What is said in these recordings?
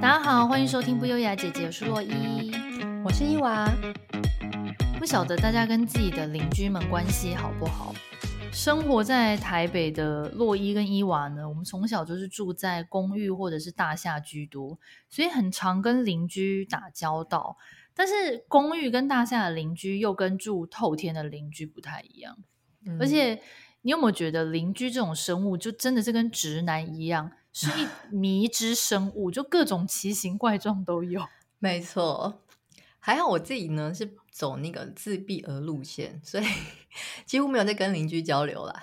大家好，欢迎收听不优雅姐姐，我是洛伊，我是伊娃。不晓得大家跟自己的邻居们关系好不好？生活在台北的洛伊跟伊娃呢，我们从小就是住在公寓或者是大厦居多，所以很常跟邻居打交道。但是公寓跟大厦的邻居又跟住透天的邻居不太一样，嗯、而且你有没有觉得邻居这种生物就真的是跟直男一样？是一 迷之生物，就各种奇形怪状都有。没错，还好我自己呢是走那个自闭儿路线，所以 几乎没有在跟邻居交流啦。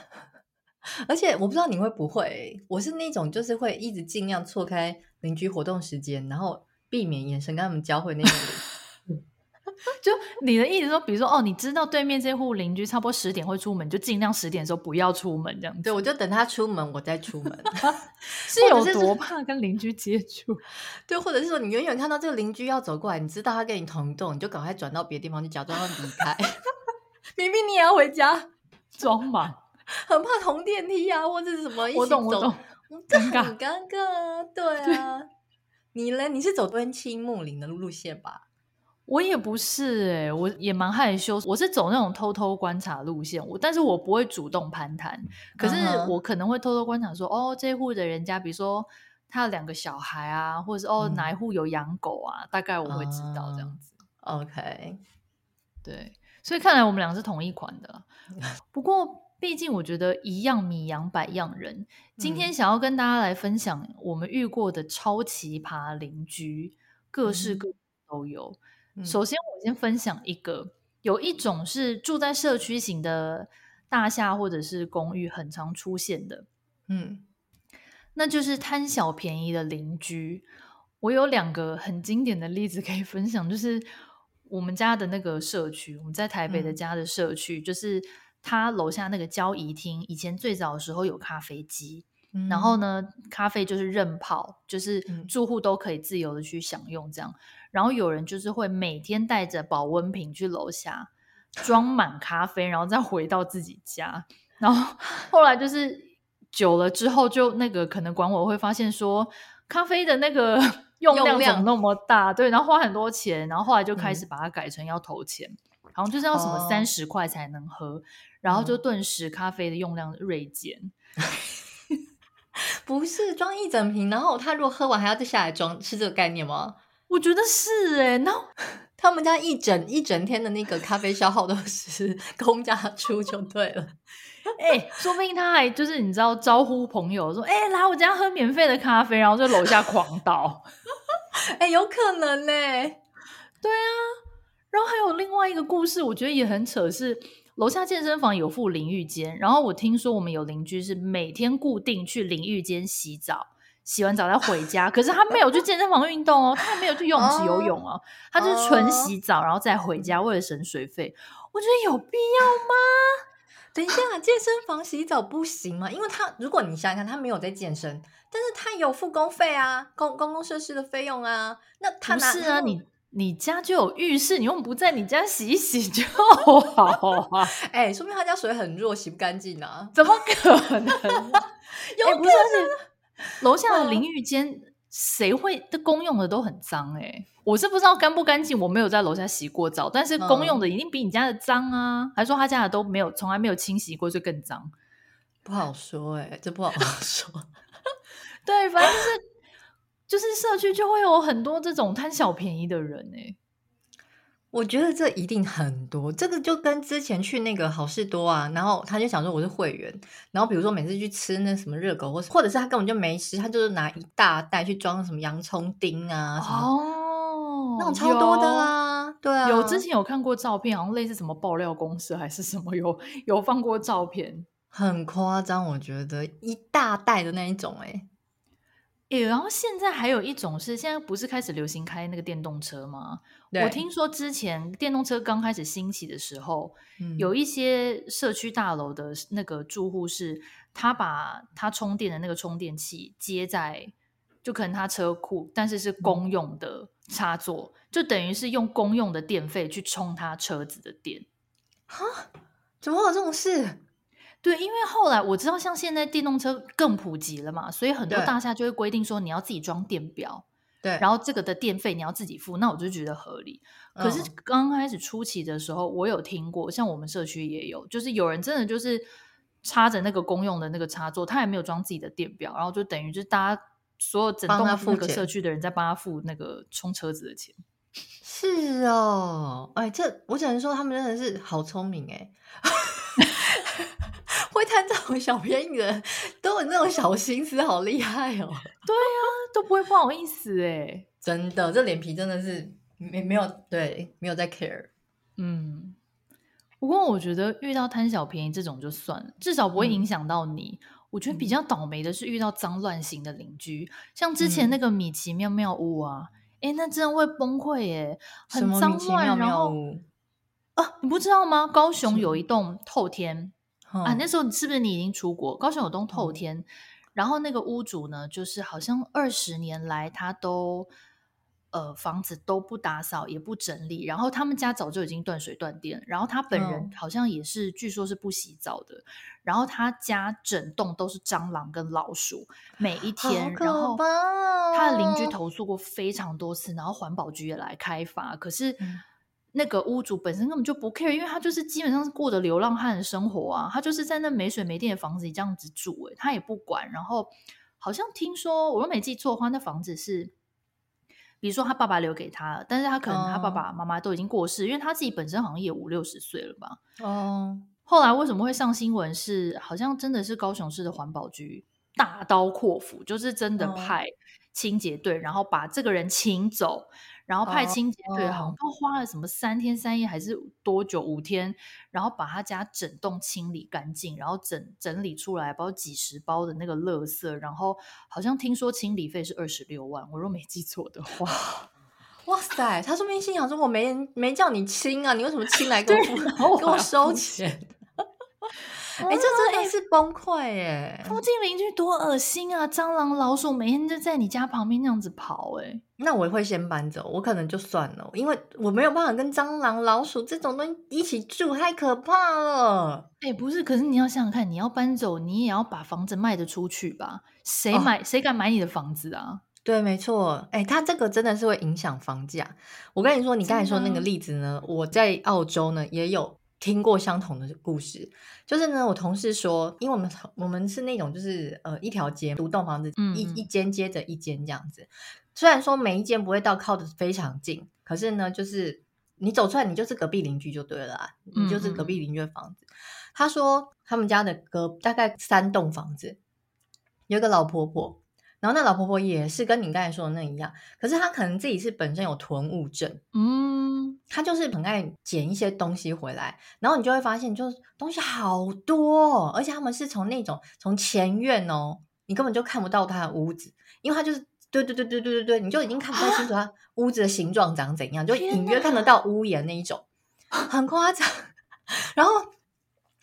而且我不知道你会不会，我是那种就是会一直尽量错开邻居活动时间，然后避免眼神跟他们交汇那种。就你的意思说，比如说哦，你知道对面这户邻居差不多十点会出门，就尽量十点的时候不要出门这样子。对，我就等他出门，我再出门。是有多怕跟邻居接触？对，或者是说你远远看到这个邻居要走过来，你知道他跟你同栋，你就赶快转到别的地方去，假装要离开。明明你也要回家，装忙，很怕同电梯啊，或者是什么一起走，我懂我懂，这很尴尬。对啊，对你呢？你是走敦亲睦邻的路线吧？我也不是哎、欸，我也蛮害羞。我是走那种偷偷观察路线，我但是我不会主动攀谈。可是我可能会偷偷观察说，uh -huh. 哦，这户的人家，比如说他有两个小孩啊，或者是哦哪一户有养狗啊，大概我会知道这样子。Uh. OK，对，所以看来我们俩是同一款的。不过毕竟我觉得一样米养百样人。今天想要跟大家来分享我们遇过的超奇葩邻居，各式各都有。Uh 首先，我先分享一个，有一种是住在社区型的大厦或者是公寓，很常出现的，嗯，那就是贪小便宜的邻居。我有两个很经典的例子可以分享，就是我们家的那个社区，我们在台北的家的社区，嗯，就是他楼下那个交谊厅，以前最早的时候有咖啡机。然后呢，咖啡就是任泡，就是住户都可以自由的去享用这样。然后有人就是会每天带着保温瓶去楼下装满咖啡，然后再回到自己家。然后 后来就是久了之后，就那个可能管委会发现说，咖啡的那个 用量怎么那么大？对，然后花很多钱。然后后来就开始把它改成要投钱，好像就是要什么三十块才能喝。然后就顿时咖啡的用量锐减。不是装一整瓶，然后他如果喝完还要再下来装，是这个概念吗？我觉得是哎、欸，那 他们家一整一整天的那个咖啡消耗都是公家出就对了。哎、欸，说不定他还就是你知道招呼朋友说，哎、欸，来我家喝免费的咖啡，然后就楼下狂倒。哎、欸，有可能呢、欸。对啊，然后还有另外一个故事，我觉得也很扯是。楼下健身房有附淋浴间，然后我听说我们有邻居是每天固定去淋浴间洗澡，洗完澡再回家。可是他没有去健身房运动哦，他也没有去游泳池游泳哦，他就是纯洗澡然后再回家，为了省水费。我觉得有必要吗？等一下，健身房洗澡不行吗？因为他如果你想想看，他没有在健身，但是他有付公费啊，公公共设施的费用啊，那他不是啊你？你家就有浴室，你用不在你家洗一洗就好啊！哎、欸，说明他家水很弱，洗不干净啊？怎么可能？有可能。楼下的淋浴间，谁会的公用的都很脏哎、欸！我是不知道干不干净，我没有在楼下洗过澡，但是公用的一定比你家的脏啊！嗯、还说他家的都没有，从来没有清洗过，就更脏。不好说哎、欸，这不好 说。对，反正就是。就是社区就会有很多这种贪小便宜的人哎、欸，我觉得这一定很多。这个就跟之前去那个好事多啊，然后他就想说我是会员，然后比如说每次去吃那什么热狗，或或者是他根本就没吃，他就是拿一大袋去装什么洋葱丁啊什么哦，那种超多的啊，对啊，有之前有看过照片，好像类似什么爆料公司还是什么，有有放过照片，很夸张，我觉得一大袋的那一种哎、然后现在还有一种是，现在不是开始流行开那个电动车吗？我听说之前电动车刚开始兴起的时候，嗯，有一些社区大楼的那个住户是，他把他充电的那个充电器接在，就可能他车库，但是是公用的插座，嗯，就等于是用公用的电费去充他车子的电。哈？怎么会有这种事？对，因为后来我知道，像现在电动车更普及了嘛，所以很多大厦就会规定说你要自己装电表。对，然后这个的电费你要自己付，那我就觉得合理。可是刚开始初期的时候，我有听过，像我们社区也有，就是有人真的就是插着那个公用的那个插座，他也没有装自己的电表，然后就等于就是大家所有整栋那个社区的人在帮他付那个充车子的钱。是哦，哎，这我只能说他们真的是好聪明哎，会贪这种小便宜的人都有那种小心思，好厉害哦。对啊，都不会不好意思哎，真的，这脸皮真的是没没有对，没有在 care。嗯，不过我觉得遇到贪小便宜这种就算了，至少不会影响到你。嗯、我觉得比较倒霉的是遇到脏乱型的邻居，像之前那个米奇妙妙屋啊。嗯哎，那真的会崩溃耶！很脏乱，然后啊，你不知道吗？高雄有一栋透天啊，那时候是不是你已经出国？高雄有栋透天，嗯、然后那个屋主呢，就是好像二十年来他都。呃，房子都不打扫也不整理，然后他们家早就已经断水断电，然后他本人好像也是，嗯、据说是不洗澡的，然后他家整栋都是蟑螂跟老鼠，每一天，然后他的邻居投诉过非常多次，然后环保局也来开罚，可是那个屋主本身根本就不 care，因为他就是基本上是过着流浪汉的生活啊，他就是在那没水没电的房子里这样子住，诶，他也不管，然后好像听说，我都没记错的话，那房子是。比如说他爸爸留给他，但是他可能他爸爸妈妈都已经过世，oh. 因为他自己本身好像也五六十岁了吧。哦，oh. 后来为什么会上新闻？是好像真的是高雄市的环保局大刀阔斧，就是真的派清洁队，oh. 然后把这个人请走。然后派清洁队，好像都花了什么三天三夜还是多久五天，然后把他家整栋清理干净，然后整整理出来包几十包的那个垃圾，然后好像听说清理费是二十六万，我若没记错的话，哇塞，他说明心想说我没没叫你清啊，你为什么清来 跟我跟我收钱？哎，这真的是崩溃哎！附近邻居多恶心啊！蟑螂、老鼠每天就在你家旁边那样子跑，哎，那我会先搬走，我可能就算了，因为我没有办法跟蟑螂、老鼠这种东西一起住，太可怕了。哎，不是，可是你要想想看，你要搬走，你也要把房子卖得出去吧？谁买？哦、谁敢买你的房子啊？对，没错。哎，他这个真的是会影响房价。我跟你说，你刚才说那个例子呢，我在澳洲呢也有。听过相同的故事，就是呢，我同事说，因为我们我们是那种就是呃一条街独栋房子，嗯、一一间接着一间这样子。虽然说每一间不会到靠的非常近，可是呢，就是你走出来，你就是隔壁邻居就对了，你就是隔壁邻居的房子。嗯、他说他们家的隔大概三栋房子，有一个老婆婆。然后那老婆婆也是跟你刚才说的那一样，可是她可能自己是本身有囤物症，嗯，她就是很爱捡一些东西回来，然后你就会发现，就是东西好多，而且他们是从那种从前院哦，你根本就看不到她的屋子，因为她就是对对对对对对对，你就已经看不太清楚他屋子的形状长怎样，就隐约看得到屋檐那一种，很夸张，然后。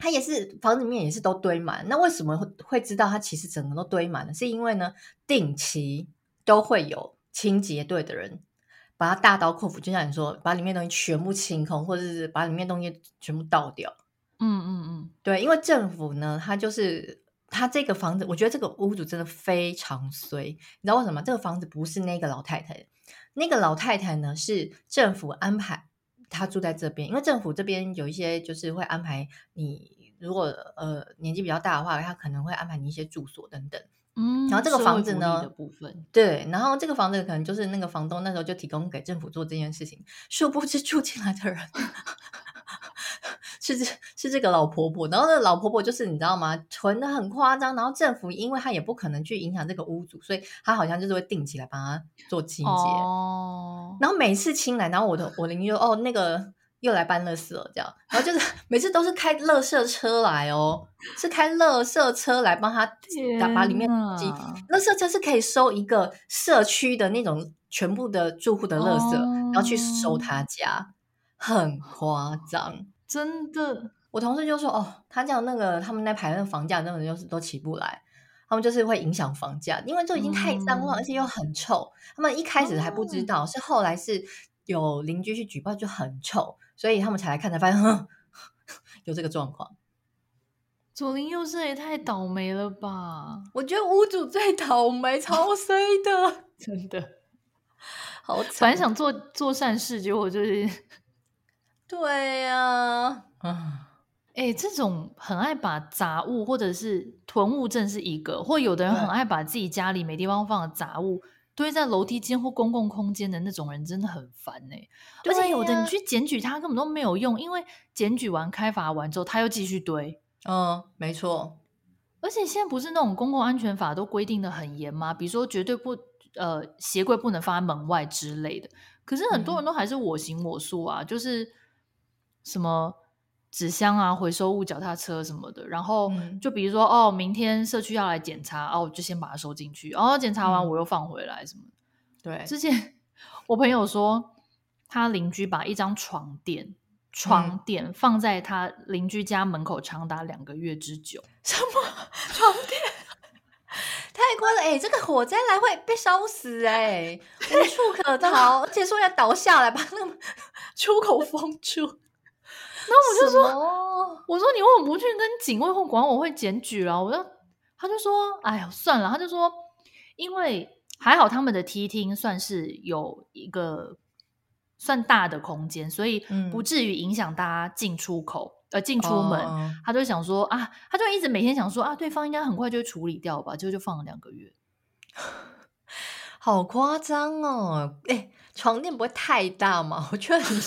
它也是房子里面也是都堆满，那为什么会会知道它其实整个都堆满了？是因为呢，定期都会有清洁队的人把它大刀阔斧，就像你说，把里面东西全部清空，或者是把里面东西全部倒掉。嗯嗯嗯，对，因为政府呢，它就是它这个房子，我觉得这个屋主真的非常衰。你知道为什么？这个房子不是那个老太太，那个老太太呢是政府安排。他住在这边，因为政府这边有一些就是会安排你，如果呃年纪比较大的话，他可能会安排你一些住所等等。嗯，然后这个房子呢，部分对，然后这个房子可能就是那个房东那时候就提供给政府做这件事情，殊不知住进来的人。是这是这个老婆婆，然后那老婆婆就是你知道吗？囤的很夸张，然后政府因为她也不可能去影响这个屋主，所以她好像就是会定期来帮她做清洁。哦，然后每次清来，然后我的我邻居说哦，那个又来搬垃圾了，这样，然后就是 每次都是开垃圾车来哦，是开垃圾车来帮他打把里面垃圾，垃圾车是可以收一个社区的那种全部的住户的垃圾，哦、然后去收他家，很夸张。真的，我同事就说：“哦，他这样那个他们那排那房价根本就是都起不来，他们就是会影响房价，因为就已经太脏了，嗯、而且又很臭。他们一开始还不知道，嗯、是后来是有邻居去举报，就很臭，所以他们才来看，才发现呵呵 有这个状况。左邻右舍也太倒霉了吧？我觉得屋主最倒霉，超衰的，真的。好，本来想做做善事，结果就是，对呀、啊，啊，哎，这种很爱把杂物或者是囤物症是一个，或有的人很爱把自己家里没地方放的杂物堆在楼梯间或公共空间的那种人，真的很烦哎、欸。而且有的你去检举他根本都没有用，因为检举完开罚完之后，他又继续堆。嗯，没错。而且现在不是那种公共安全法都规定的很严吗？比如说绝对不呃鞋柜不能放在门外之类的。可是很多人都还是我行我素啊，嗯、就是什么纸箱啊、回收物、脚踏车什么的。然后就比如说、嗯、哦，明天社区要来检查，哦，我就先把它收进去。然后检查完我又放回来什么的。对，之前我朋友说他邻居把一张床垫。床垫放在他邻居家门口长达两个月之久。什么床垫？太贵了！哎、欸，这个火灾来会被烧死哎、欸，无处可逃，而且说要倒下来把那个 出口封住。然后我就说：“我说你为什么不去跟警卫或管委会检举了？”我说：“他就说，哎呀，算了。”他就说：“因为还好他们的梯厅算是有一个。”算大的空间，所以不至于影响大家进出口，嗯、呃，进出门。Oh. 他就想说啊，他就一直每天想说啊，对方应该很快就会处理掉吧，结果就放了两个月，好夸张哦！哎、欸，床垫不会太大嘛？我觉得你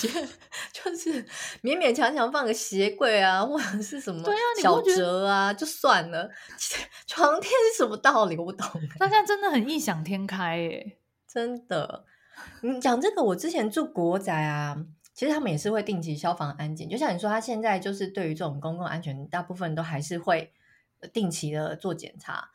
就是勉勉强强放个鞋柜啊，或者是什么小折啊，就算了。床垫是什么道理？我不懂。大家真的很异想天开哎，真的。你讲这个，我之前住国宅啊，其实他们也是会定期消防安检。就像你说，他现在就是对于这种公共安全，大部分都还是会定期的做检查。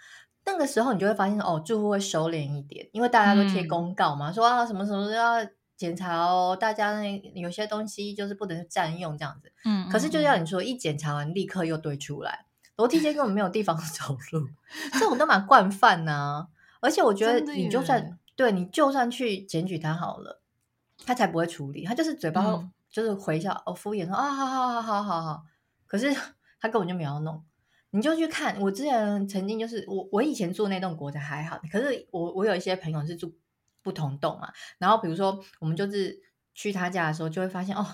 那个时候，你就会发现哦，住户会收敛一点，因为大家都贴公告嘛，嗯、说啊什么什么都要检查哦，大家那有些东西就是不能占用这样子。嗯，可是就像你说，一检查完立刻又堆出来，楼梯间根本没有地方 走路，这种都蛮惯犯呐、啊。而且我觉得你就算。对，你就算去检举他好了，他才不会处理。他就是嘴巴就是回笑，哦、嗯，敷衍说啊，好好好好好好。可是 他根本就没有弄。你就去看，我之前曾经就是我我以前住那栋国宅还好，可是我我有一些朋友是住不同栋嘛。然后比如说我们就是去他家的时候，就会发现哦，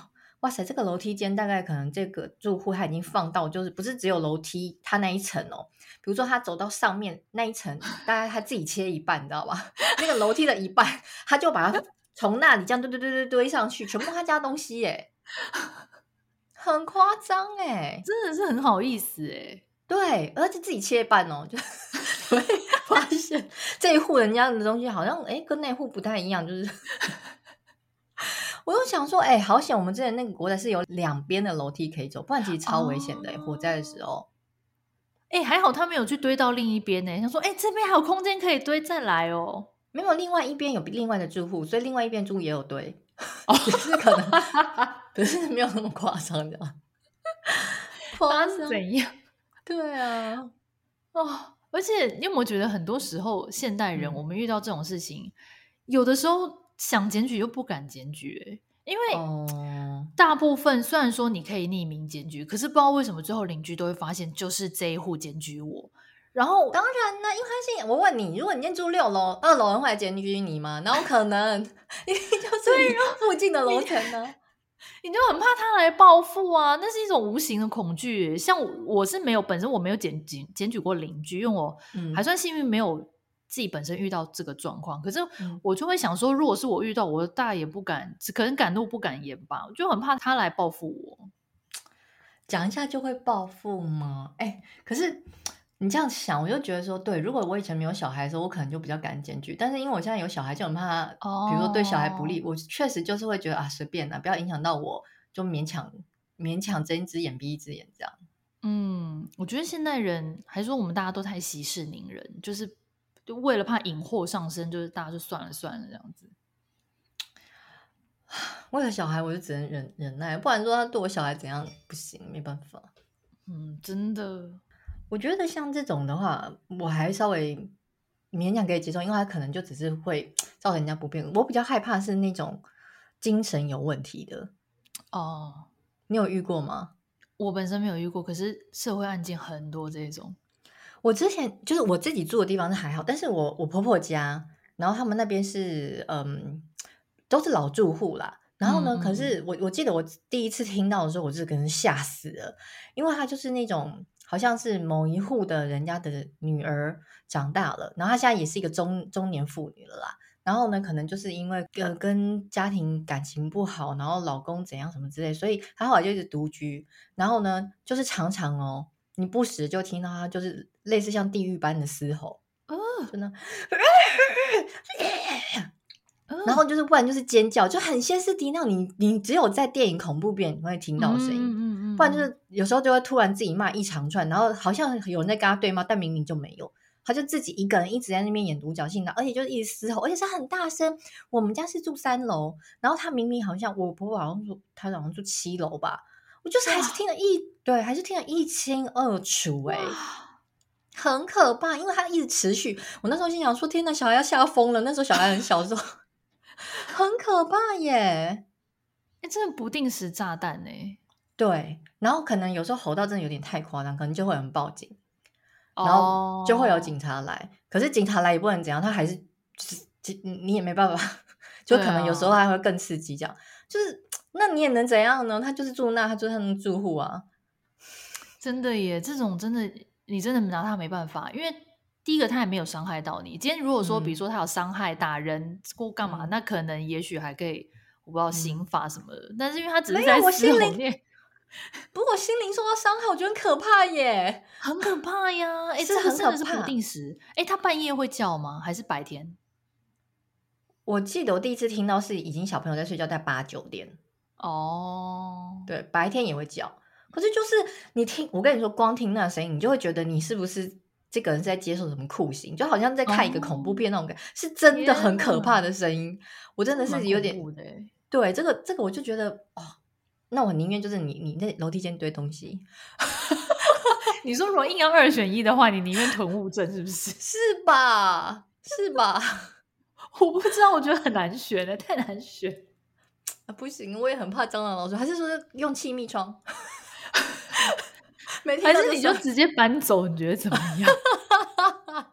哇塞，这个楼梯间大概可能这个住户他已经放到就是不是只有楼梯他那一层哦。比如说，他走到上面那一层，大概他自己切一半，你知道吧？那个楼梯的一半，他就把它从那里这样堆堆堆堆堆上去，全部他家东西耶，很夸张哎，真的是很好意思哎。对，而且自己切一半哦，就 会发现这一户人家的东西好像哎跟那户不太一样，就是我又想说，哎，好险我们之前那个国宅是有两边的楼梯可以走，不然其实超危险的，火灾的时候。哎、欸，还好他没有去堆到另一边呢。想说，哎、欸，这边还有空间可以堆，再来哦。没有，另外一边有另外的住户，所以另外一边住户也有堆。哦，是可能，可是没有那么夸张的。夸张怎样？对啊，哦，而且你有没有觉得，很多时候现代人，我们遇到这种事情，嗯、有的时候想检举又不敢检举，因为大部分虽然说你可以匿名检举，可是不知道为什么最后邻居都会发现就是这一户检举我。然后当然呢，因为是我问你，如果你今天住六楼，二楼人会来检举你吗？那有可能？因为就是你附近的楼层呢，你就很怕他来报复啊，那是一种无形的恐惧。像我是没有，本身我没有检举检举过邻居，因为我还算幸运没有。自己本身遇到这个状况，可是我就会想说，如果是我遇到，我大也不敢，可能敢怒不敢言吧，我就很怕他来报复我。讲一下就会报复吗？哎、欸，可是你这样想，我就觉得说，对，如果我以前没有小孩的时候，我可能就比较敢检举，但是因为我现在有小孩，就很怕他，比如说对小孩不利，哦、我确实就是会觉得啊，随便啦，不要影响到我，就勉强勉强睁一只眼闭一只眼这样。嗯，我觉得现代人还是说我们大家都太息事宁人，就是。就为了怕引祸上身，就是大家就算了算了这样子。为了小孩，我就只能忍忍耐，不然说他对我小孩怎样不行，没办法。嗯，真的，我觉得像这种的话，我还稍微勉强可以接受，因为他可能就只是会造成人家不便。我比较害怕是那种精神有问题的。哦，你有遇过吗？我本身没有遇过，可是社会案件很多这种。我之前就是我自己住的地方是还好，但是我我婆婆家，然后他们那边是嗯都是老住户啦。然后呢，嗯嗯可是我我记得我第一次听到的时候，我就是给人吓死了，因为他就是那种好像是某一户的人家的女儿长大了，然后她现在也是一个中中年妇女了啦。然后呢，可能就是因为呃跟家庭感情不好，然后老公怎样什么之类，所以她后来就一直独居。然后呢，就是常常哦，你不时就听到她就是类似像地狱般的嘶吼，哦，真的。然后就是，不然就是尖叫，就很歇斯底里。你你只有在电影恐怖片你会听到声音，嗯嗯嗯，不然就是有时候就会突然自己骂一长串，然后好像有人在跟他对骂，但明明就没有，他就自己一个人一直在那边演独角戏的，而且就一直嘶吼，而且是很大声。我们家是住三楼，然后他明明好像我婆婆好像住，他好像住七楼吧，我就是还是听得一对，还是听得一清二楚哎、欸，很可怕，因为他一直持续。我那时候心想说：天哪，小孩要吓疯了。那时候小孩很小的时候。很可怕耶！哎、欸，真的不定时炸弹哎。对，然后可能有时候吼到真的有点太夸张，可能就会有人报警，然后就会有警察来。Oh. 可是警察来也不能怎样，他还是就是你也没办法，就可能有时候还会更刺激。这样、啊、就是那你也能怎样呢？他就是住那，他就是他们住户啊。真的耶，这种真的你真的拿他没办法，因为。第一个，他也没有伤害到你。今天如果说，比如说他有伤害、打人或干嘛，嗯、那可能也许还可以，我不知道刑法什么的。嗯、但是因为他只是在心灵，不过心灵受到伤害，我觉得很可怕耶，很可怕呀！哎、欸，这个真的是不定时。哎、欸，他半夜会叫吗？还是白天？我记得我第一次听到是已经小朋友在睡觉，在八九点。哦，对，白天也会叫。可是就是你听，我跟你说，光听那声音，你就会觉得你是不是？这个人是在接受什么酷刑，就好像在看一个恐怖片那种感觉，哦、是真的很可怕的声音。我真的是有点对这个这个，我就觉得哦，那我宁愿就是你你在楼梯间堆东西。你说如果硬要二选一的话，你宁愿囤物证是不是？是吧？是吧？我不知道，我觉得很难选的，太难选啊！不行，我也很怕蟑螂老鼠，还是说用气密窗？还是你就直接搬走？你觉得怎么样？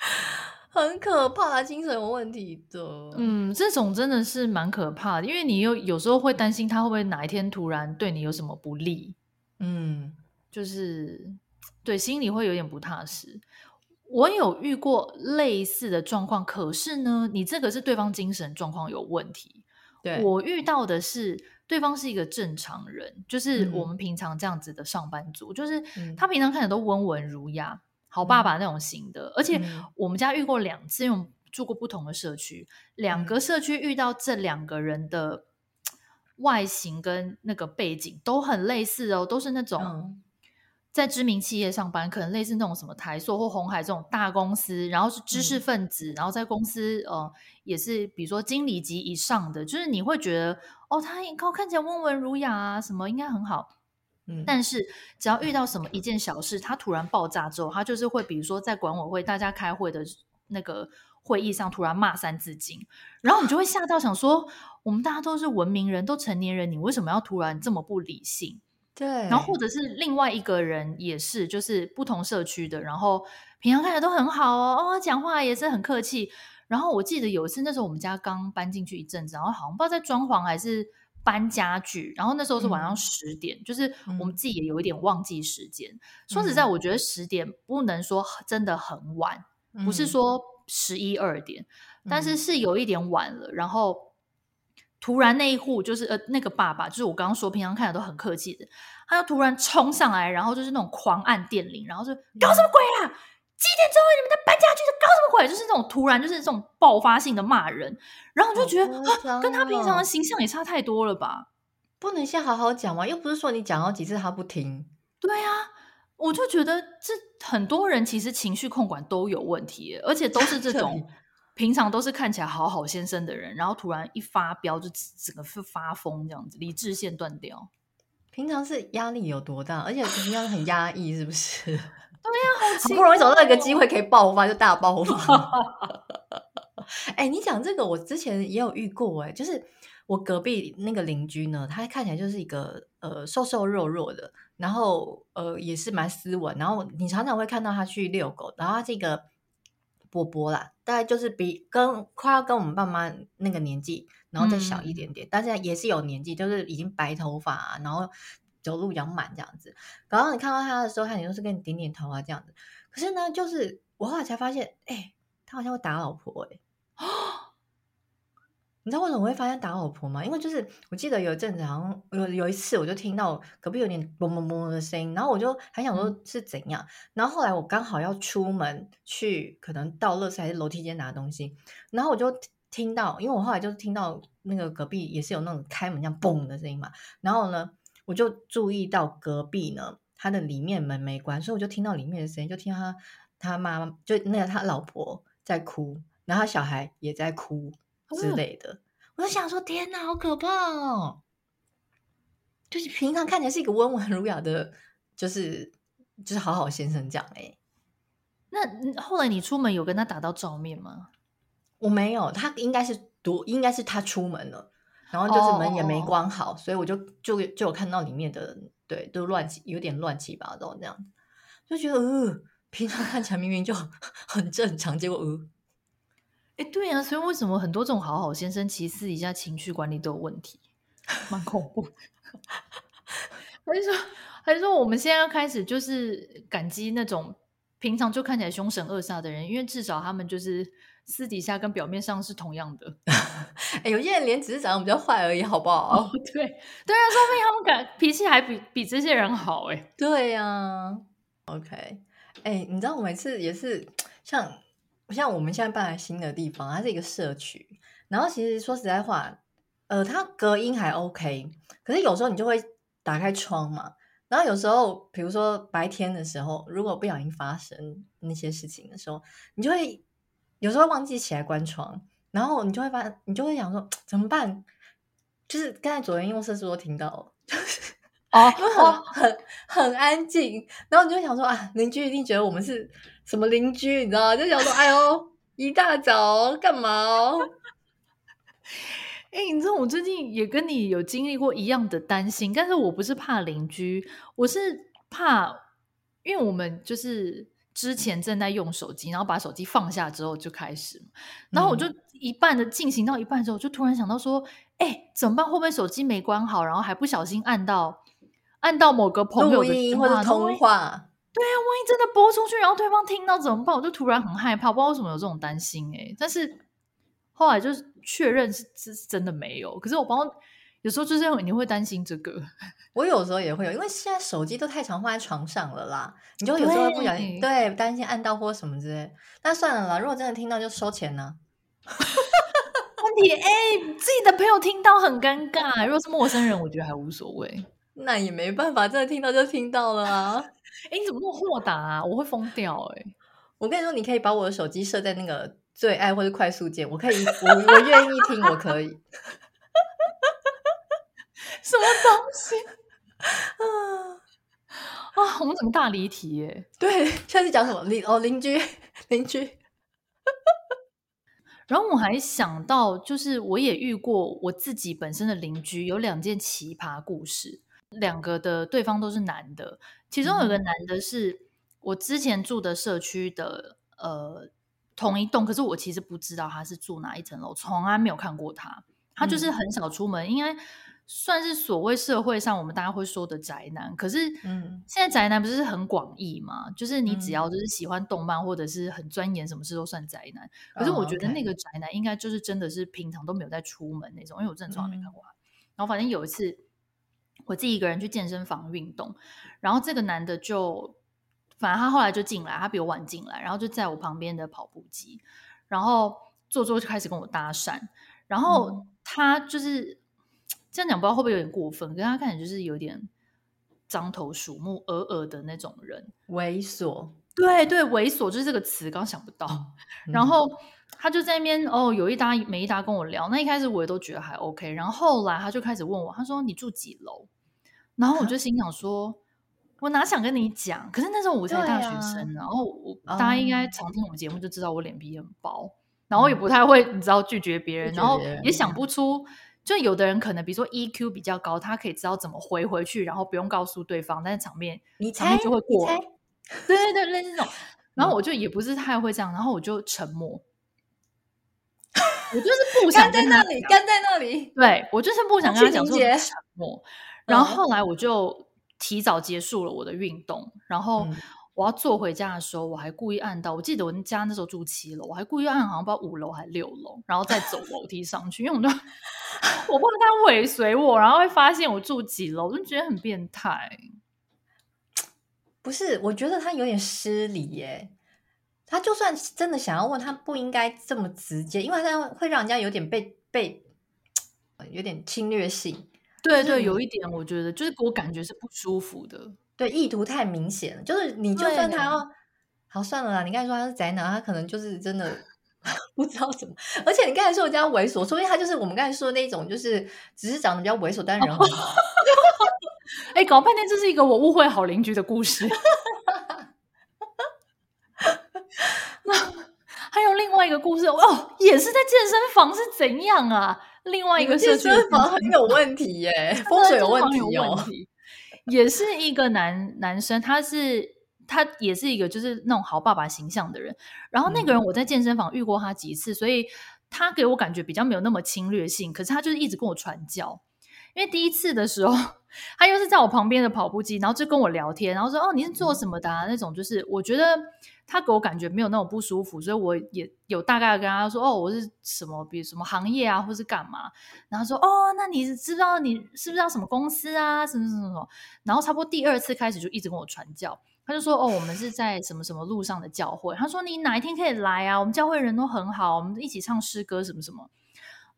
很可怕，精神有问题的。嗯，这种真的是蛮可怕的，因为你有有时候会担心他会不会哪一天突然对你有什么不利。嗯，就是对心里会有点不踏实。我有遇过类似的状况，可是呢，你这个是对方精神状况有问题。对，我遇到的是。对方是一个正常人，就是我们平常这样子的上班族，嗯、就是他平常看起来都温文儒雅、嗯、好爸爸那种型的。而且我们家遇过两次，因为我们住过不同的社区，两个社区遇到这两个人的外形跟那个背景都很类似哦，都是那种在知名企业上班，可能类似那种什么台塑或红海这种大公司，然后是知识分子，嗯、然后在公司呃也是比如说经理级以上的，就是你会觉得。哦，他看看起来温文儒雅啊，什么应该很好。嗯，但是只要遇到什么一件小事，他突然爆炸之后，他就是会，比如说在管委会大家开会的那个会议上突然骂三字经，然后你就会吓到，想说我们大家都是文明人，都成年人，你为什么要突然这么不理性？对。然后或者是另外一个人也是，就是不同社区的，然后平常看起来都很好哦，哦，讲话也是很客气。然后我记得有一次，那时候我们家刚搬进去一阵子，然后好像不知道在装潢还是搬家具，然后那时候是晚上十点，嗯、就是我们自己也有一点忘记时间。嗯、说实在，我觉得十点不能说真的很晚，嗯、不是说十一二点，嗯、但是是有一点晚了。然后突然那一户就是呃那个爸爸，就是我刚刚说平常看起来都很客气的，他就突然冲上来，然后就是那种狂按电铃，然后就搞什么鬼啊！几点钟？你们在搬家具，就搞什么鬼？就是这种突然，就是这种爆发性的骂人，然后我就觉得、哦啊、跟他平常的形象也差太多了吧？不能先好好讲吗？又不是说你讲好几次他不听。对啊，我就觉得这很多人其实情绪控管都有问题，而且都是这种 平常都是看起来好好先生的人，然后突然一发飙就整个是发疯这样子，理智线断掉。平常是压力有多大？而且平常很压抑，是不是？对呀，好，好不容易找到一个机会可以爆发，就大爆发。哎、欸，你讲这个，我之前也有遇过、欸。哎，就是我隔壁那个邻居呢，他看起来就是一个呃瘦瘦弱弱的，然后呃也是蛮斯文，然后你常常会看到他去遛狗，然后他这个波波啦，大概就是比跟快要跟我们爸妈那个年纪，然后再小一点点，嗯、但是也是有年纪，就是已经白头发、啊，然后走路比较慢这样子。然后你看到他的时候，他也都是跟你点点头啊这样子。可是呢，就是我后来才发现，哎、欸，他好像会打老婆、欸，哎。你知道为什么会发现打老婆吗？因为就是我记得有一阵子，好像有有一次，我就听到隔壁有点嘣嘣嘣的声音，然后我就还想说是怎样。嗯、然后后来我刚好要出门去，可能到垃圾还是楼梯间拿东西，然后我就听到，因为我后来就听到那个隔壁也是有那种开门这样嘣的声音嘛。然后呢，我就注意到隔壁呢，他的里面门没关，所以我就听到里面的声音，就听到他他妈妈就那个他老婆在哭，然后他小孩也在哭。之类的，我就想说，天哪，好可怕哦！就是平常看起来是一个温文儒雅的，就是就是好好先生这样哎。那后来你出门有跟他打到照面吗？我没有，他应该是独，应该是他出门了，然后就是门也没关好，oh. 所以我就就就有看到里面的，对，都乱七，有点乱七八糟这样，就觉得呃，平常看起来明明就 很正常，结果呃。哎，对啊，所以为什么很多这种好好先生，其实私底下情绪管理都有问题，蛮恐怖的。还是说，还是说，我们现在要开始就是感激那种平常就看起来凶神恶煞的人，因为至少他们就是私底下跟表面上是同样的。哎，有些人脸只是长得比较坏而已，好不好？哦、对，对啊，说不定他们感脾气还比比这些人好。哎，对呀、啊。OK，哎，你知道我每次也是像。像我们现在搬来新的地方，它是一个社区。然后其实说实在话，呃，它隔音还 OK。可是有时候你就会打开窗嘛，然后有时候，比如说白天的时候，如果不小心发生那些事情的时候，你就会有时候忘记起来关窗，然后你就会发，你就会想说怎么办？就是刚才左边用设施都听到，就 是哦，因为很、哦、很很安静，然后你就会想说啊，邻居一定觉得我们是。什么邻居，你知道吗？就想说，哎呦，一大早干嘛？哎、欸，你知道我最近也跟你有经历过一样的担心，但是我不是怕邻居，我是怕，因为我们就是之前正在用手机，然后把手机放下之后就开始，然后我就一半的进行到一半之后，就突然想到说，哎、欸，怎么办？会不会手机没关好，然后还不小心按到按到某个朋友的电话或者通话？对啊，万一真的播出去，然后对方听到怎么办？我就突然很害怕，不知道为什么有这种担心哎。但是后来就是确认是是真的没有。可是我包括有时候就是你会担心这个，我有时候也会有，因为现在手机都太常放在床上了啦，你就有时候不小心对，对担心按到或什么之类。那算了啦，如果真的听到就收钱呢。问题哎，自己的朋友听到很尴尬，如果是陌生人，我觉得还无所谓。那也没办法，真的听到就听到了啊。哎，你怎么那么豁达啊？我会疯掉哎、欸！我跟你说，你可以把我的手机设在那个最爱或者快速键，我可以，我我愿意听，我可以。什么东西 啊？啊，我们怎么大离题耶？对，下次讲什么邻哦邻居邻居。然后我还想到，就是我也遇过我自己本身的邻居，有两件奇葩故事。两个的对方都是男的，其中有个男的是我之前住的社区的，呃，同一栋，可是我其实不知道他是住哪一层楼，从来没有看过他。他就是很少出门，应该算是所谓社会上我们大家会说的宅男。可是，嗯，现在宅男不是很广义嘛？就是你只要就是喜欢动漫或者是很钻研什么事都算宅男。可是我觉得那个宅男应该就是真的是平常都没有在出门那种，因为我真的从来没看过他。然后反正有一次。我自己一个人去健身房运动，然后这个男的就，反正他后来就进来，他比我晚进来，然后就在我旁边的跑步机，然后坐坐就开始跟我搭讪，然后他就是、嗯、这样讲，不知道会不会有点过分，跟他看起来就是有点獐头鼠目、恶恶的那种人，猥琐，对对，猥琐就是这个词，刚想不到，嗯、然后。他就在那边哦，有一搭没一搭跟我聊。那一开始我也都觉得还 OK，然后后来他就开始问我，他说：“你住几楼？”然后我就心想说：“啊、我哪想跟你讲？”可是那时候我才大学生，啊、然后大家应该常听我们节目就知道我脸皮很薄，然后也不太会你知道拒绝别人，嗯、然后也想不出。就有的人可能比如说 EQ 比较高，他可以知道怎么回回去，然后不用告诉对方，但是场面你场面就会过。对对对，类似这种。然后我就也不是太会这样，然后我就沉默。我就是不想在那里，干在那里。对，我就是不 想跟他讲说沉默。然后后来我就提早结束了我的运动，然后我要坐回家的时候，我还故意按到，我记得我家那时候住七楼，我还故意按好像不知道五楼还是六楼，然后再走 楼梯上去，因为我就 我怕他尾随我，然后会发现我住几楼，我就觉得很变态。不是，我觉得他有点失礼耶。他就算真的想要问，他不应该这么直接，因为他会让人家有点被被有点侵略性。对对，有一点，我觉得就是给我感觉是不舒服的。对，意图太明显了。就是你就算他要好算了啦，你刚才说他是宅男，他可能就是真的 不知道怎么。而且你刚才说我家猥琐，所以他就是我们刚才说的那种，就是只是长得比较猥琐，但人很好。哎，搞半天这是一个我误会好邻居的故事。那还有另外一个故事哦，也是在健身房是怎样啊？另外一个健身房很有问题耶，风水有问题哦。也是一个男男生，他是他也是一个就是那种好爸爸形象的人。然后那个人我在健身房遇过他几次，嗯、所以他给我感觉比较没有那么侵略性。可是他就是一直跟我传教，因为第一次的时候，他又是在我旁边的跑步机，然后就跟我聊天，然后说：“哦，你是做什么的、啊？”那种就是我觉得。他给我感觉没有那种不舒服，所以我也有大概跟他说：“哦，我是什么，比如什么行业啊，或是干嘛。”然后说：“哦，那你知不知道你是不是要什么公司啊？什么什么什么？”然后差不多第二次开始就一直跟我传教，他就说：“哦，我们是在什么什么路上的教会。”他说：“你哪一天可以来啊？我们教会人都很好，我们一起唱诗歌什么什么。”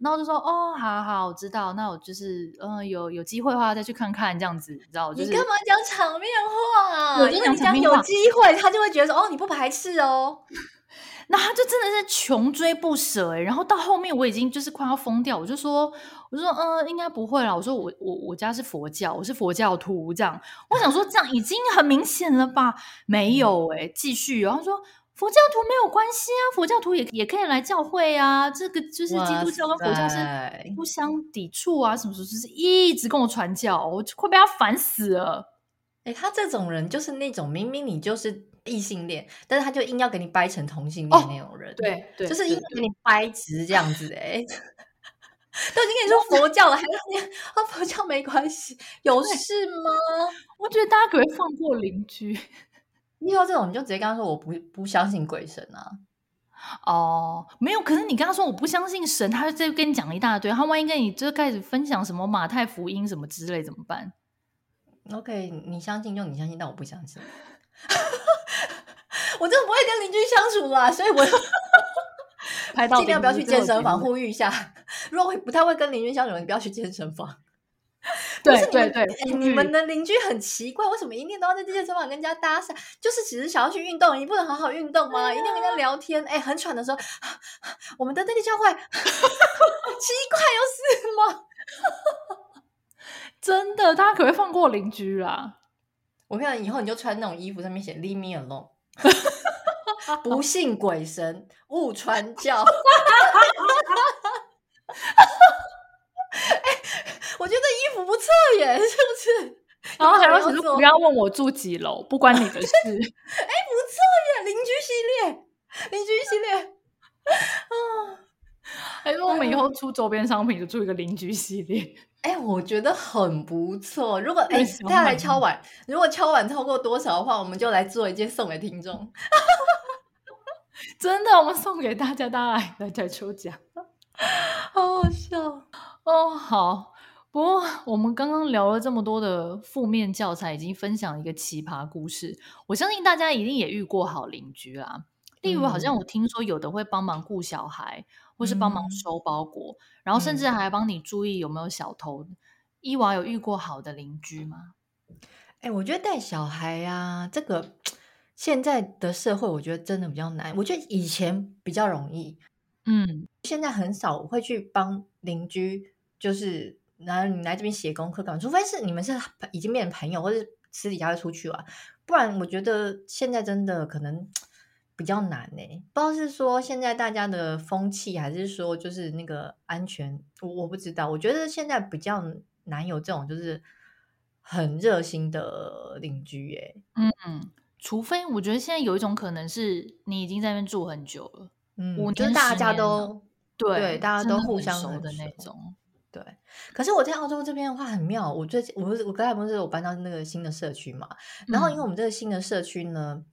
然后就说哦，好好好，我知道。那我就是，嗯，有有机会的话再去看看这样子，你知道？就是、你干嘛讲场面话啊？我跟你讲，有机会，他就会觉得说，哦，你不排斥哦。那他就真的是穷追不舍哎。然后到后面我已经就是快要疯掉，我就说，我就说，嗯，应该不会啦。我说我我我家是佛教，我是佛教徒这样。我想说这样已经很明显了吧？没有哎，继续。然后说。佛教徒没有关系啊，佛教徒也也可以来教会啊。这个就是基督教跟佛教是互相抵触啊，什么什么，就是一直跟我传教，我快被他烦死了。哎，他这种人就是那种明明你就是异性恋，但是他就硬要给你掰成同性恋那种人，对对，就是硬要给你掰直这样子。哎，都已经跟你说佛教了，还要你 啊？佛教没关系，有事吗？我觉得大家可不可以放过邻居？遇到这种，你就直接跟他说：“我不不相信鬼神啊。”哦，没有。可是你跟他说：“我不相信神”，他就跟你讲一大堆。他万一跟你就开始分享什么马太福音什么之类，怎么办？OK，你相信就你相信，但我不相信。我真的不会跟邻居相处啦，所以我尽量不要去健身房。呼吁一下，如果会不太会跟邻居相处，你不要去健身房。对对对，你们的邻居很奇怪，为什么一定都要在这些地方跟人家搭讪？就是只是想要去运动，你不能好好运动吗？啊、一定要跟人家聊天？哎，很喘的时候，我们的那个教会 奇怪有事吗？真的，大家可会放过邻居啦？我跟你讲，以后你就穿那种衣服，上面写 “Leave me alone”，不信鬼神，勿传教。我觉得衣服不错耶，是不是？然后还有什么？不要问我住几楼，不关你的事。哎，不错耶，邻居系列，邻居系列。啊，还是我们以后出周边商品就做一个邻居系列？哎，我觉得很不错。如果哎，大家来敲碗，如果敲碗超过多少的话，我们就来做一件送给听众。真的，我们送给大家，大家来来再抽奖，好好笑哦。好。不过，我们刚刚聊了这么多的负面教材，已经分享一个奇葩故事。我相信大家一定也遇过好邻居啦。例如，好像我听说有的会帮忙顾小孩，或是帮忙收包裹，嗯、然后甚至还帮你注意有没有小偷。伊娃有遇过好的邻居吗？哎，我觉得带小孩呀、啊，这个现在的社会，我觉得真的比较难。我觉得以前比较容易，嗯，现在很少会去帮邻居，就是。然后你来这边写功课干嘛？除非是你们是已经变成朋友，或者私底下会出去玩，不然我觉得现在真的可能比较难呢。不知道是说现在大家的风气，还是说就是那个安全，我我不知道。我觉得现在比较难有这种就是很热心的邻居耶。嗯嗯，除非我觉得现在有一种可能是你已经在那边住很久了，嗯，我觉得大家都对对，大家都互相熟的那种。对，可是我在澳洲这边的话很妙，我最近我我刚才不是我搬到那个新的社区嘛，然后因为我们这个新的社区呢，嗯、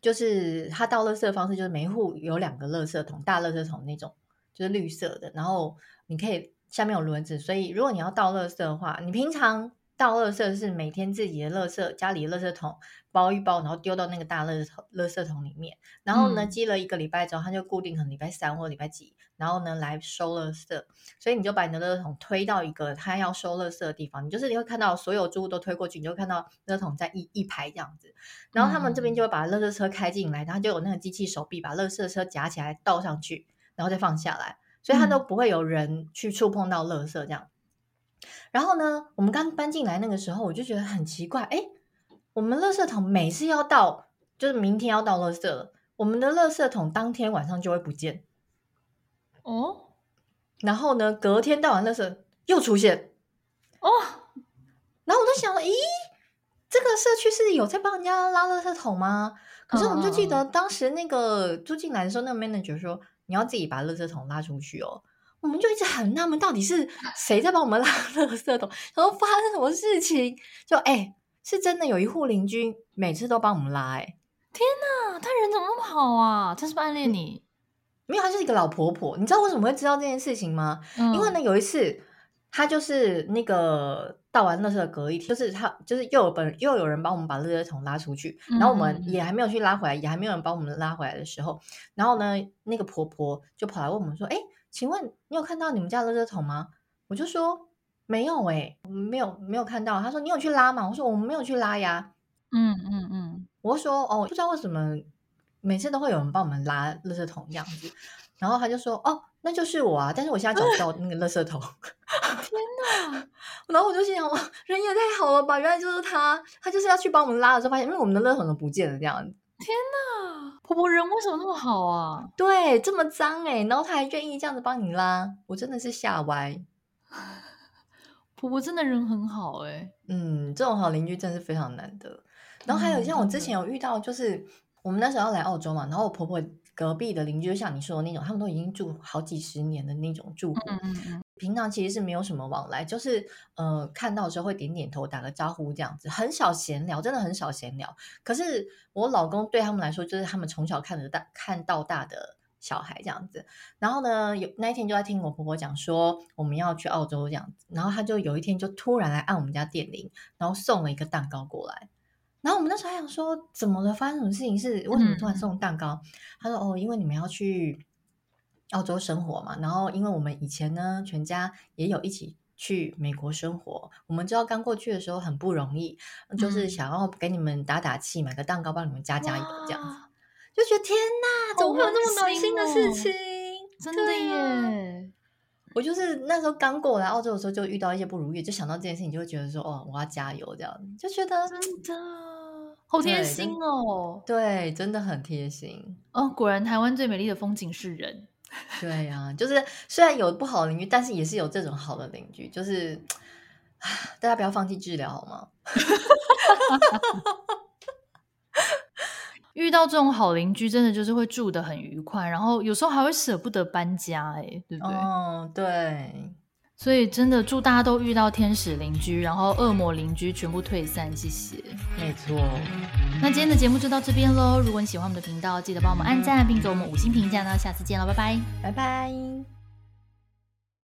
就是它倒垃圾的方式就是每一户有两个垃圾桶，大垃圾桶那种，就是绿色的，然后你可以下面有轮子，所以如果你要倒垃圾的话，你平常。倒垃圾是每天自己的垃圾，家里的垃圾桶包一包，然后丢到那个大垃圾桶垃圾桶里面。然后呢，积了一个礼拜之后，它就固定可能礼拜三或礼拜几，然后呢来收垃圾。所以你就把你的垃圾桶推到一个他要收垃圾的地方，你就是你会看到所有住户都推过去，你就看到垃圾桶在一一排这样子。然后他们这边就会把垃圾车开进来，然后就有那个机器手臂把垃圾车夹起来倒上去，然后再放下来，所以它都不会有人去触碰到垃圾这样。然后呢，我们刚搬进来那个时候，我就觉得很奇怪，哎，我们垃圾桶每次要到，就是明天要到垃圾了，我们的垃圾桶当天晚上就会不见，哦，然后呢，隔天到完垃圾又出现，哦，然后我就想了，咦，这个社区是有在帮人家拉垃圾桶吗？可是我们就记得当时那个住进来的时候，那个 manager 说，你要自己把垃圾桶拉出去哦。我们就一直很纳闷，到底是谁在帮我们拉 垃圾桶？然后发生什么事情？就哎、欸，是真的有一户邻居每次都帮我们拉、欸。哎，天哪，他人怎么那么好啊？他是不是暗恋你？没有，他是一个老婆婆。你知道为什么会知道这件事情吗？嗯、因为呢，有一次他就是那个倒完垃圾的隔一天，就是他就是又有本又有人帮我们把垃圾桶拉出去，然后我们也还没有去拉回来，嗯、也还没有人帮我们拉回来的时候，然后呢，那个婆婆就跑来问我们说：“哎、欸。”请问你有看到你们家的垃圾桶吗？我就说没有哎、欸，没有没有看到。他说你有去拉吗？我说我们没有去拉呀。嗯嗯嗯，嗯我说哦，不知道为什么每次都会有人帮我们拉垃圾桶这样子。然后他就说哦，那就是我啊，但是我现在找不到那个垃圾桶。天哪！然后我就心想哇，人也太好了吧，原来就是他，他就是要去帮我们拉的时候发现，因为我们的垃圾桶都不见了这样子。天哪，婆婆人为什么那么好啊？对，这么脏哎，然后她还愿意这样子帮你拉，我真的是吓歪。婆婆真的人很好哎，嗯，这种好邻居真的是非常难得。然后还有像我之前有遇到，就是我们那时候要来澳洲嘛，然后我婆婆隔壁的邻居就像你说的那种，他们都已经住好几十年的那种住户。嗯嗯嗯。平常其实是没有什么往来，就是呃看到的时候会点点头、打个招呼这样子，很少闲聊，真的很少闲聊。可是我老公对他们来说，就是他们从小看着大看到大的小孩这样子。然后呢，有那一天就在听我婆婆讲说我们要去澳洲这样子，然后他就有一天就突然来按我们家电铃，然后送了一个蛋糕过来。然后我们那时候还想说怎么了？发生什么事情？是为什么突然送蛋糕？嗯、他说哦，因为你们要去。澳洲生活嘛，然后因为我们以前呢，全家也有一起去美国生活，我们知道刚过去的时候很不容易，嗯、就是想要给你们打打气，买个蛋糕帮你们加加油这样子，就觉得天哪，怎么会有那么暖心的事情？真的耶！我就是那时候刚过来澳洲的时候，就遇到一些不如意，就想到这件事情，就会觉得说，哦，我要加油这样子，就觉得真的好贴心哦对，对，真的很贴心哦。果然，台湾最美丽的风景是人。对呀、啊，就是虽然有不好的邻居，但是也是有这种好的邻居。就是大家不要放弃治疗好吗？遇到这种好邻居，真的就是会住得很愉快，然后有时候还会舍不得搬家，哎，对不对？哦，对。所以真的祝大家都遇到天使邻居，然后恶魔邻居全部退散，谢谢。没错。那今天的节目就到这边喽。如果你喜欢我们的频道，记得帮我们按赞，并给我们五星评价呢。下次见了，拜拜，拜拜。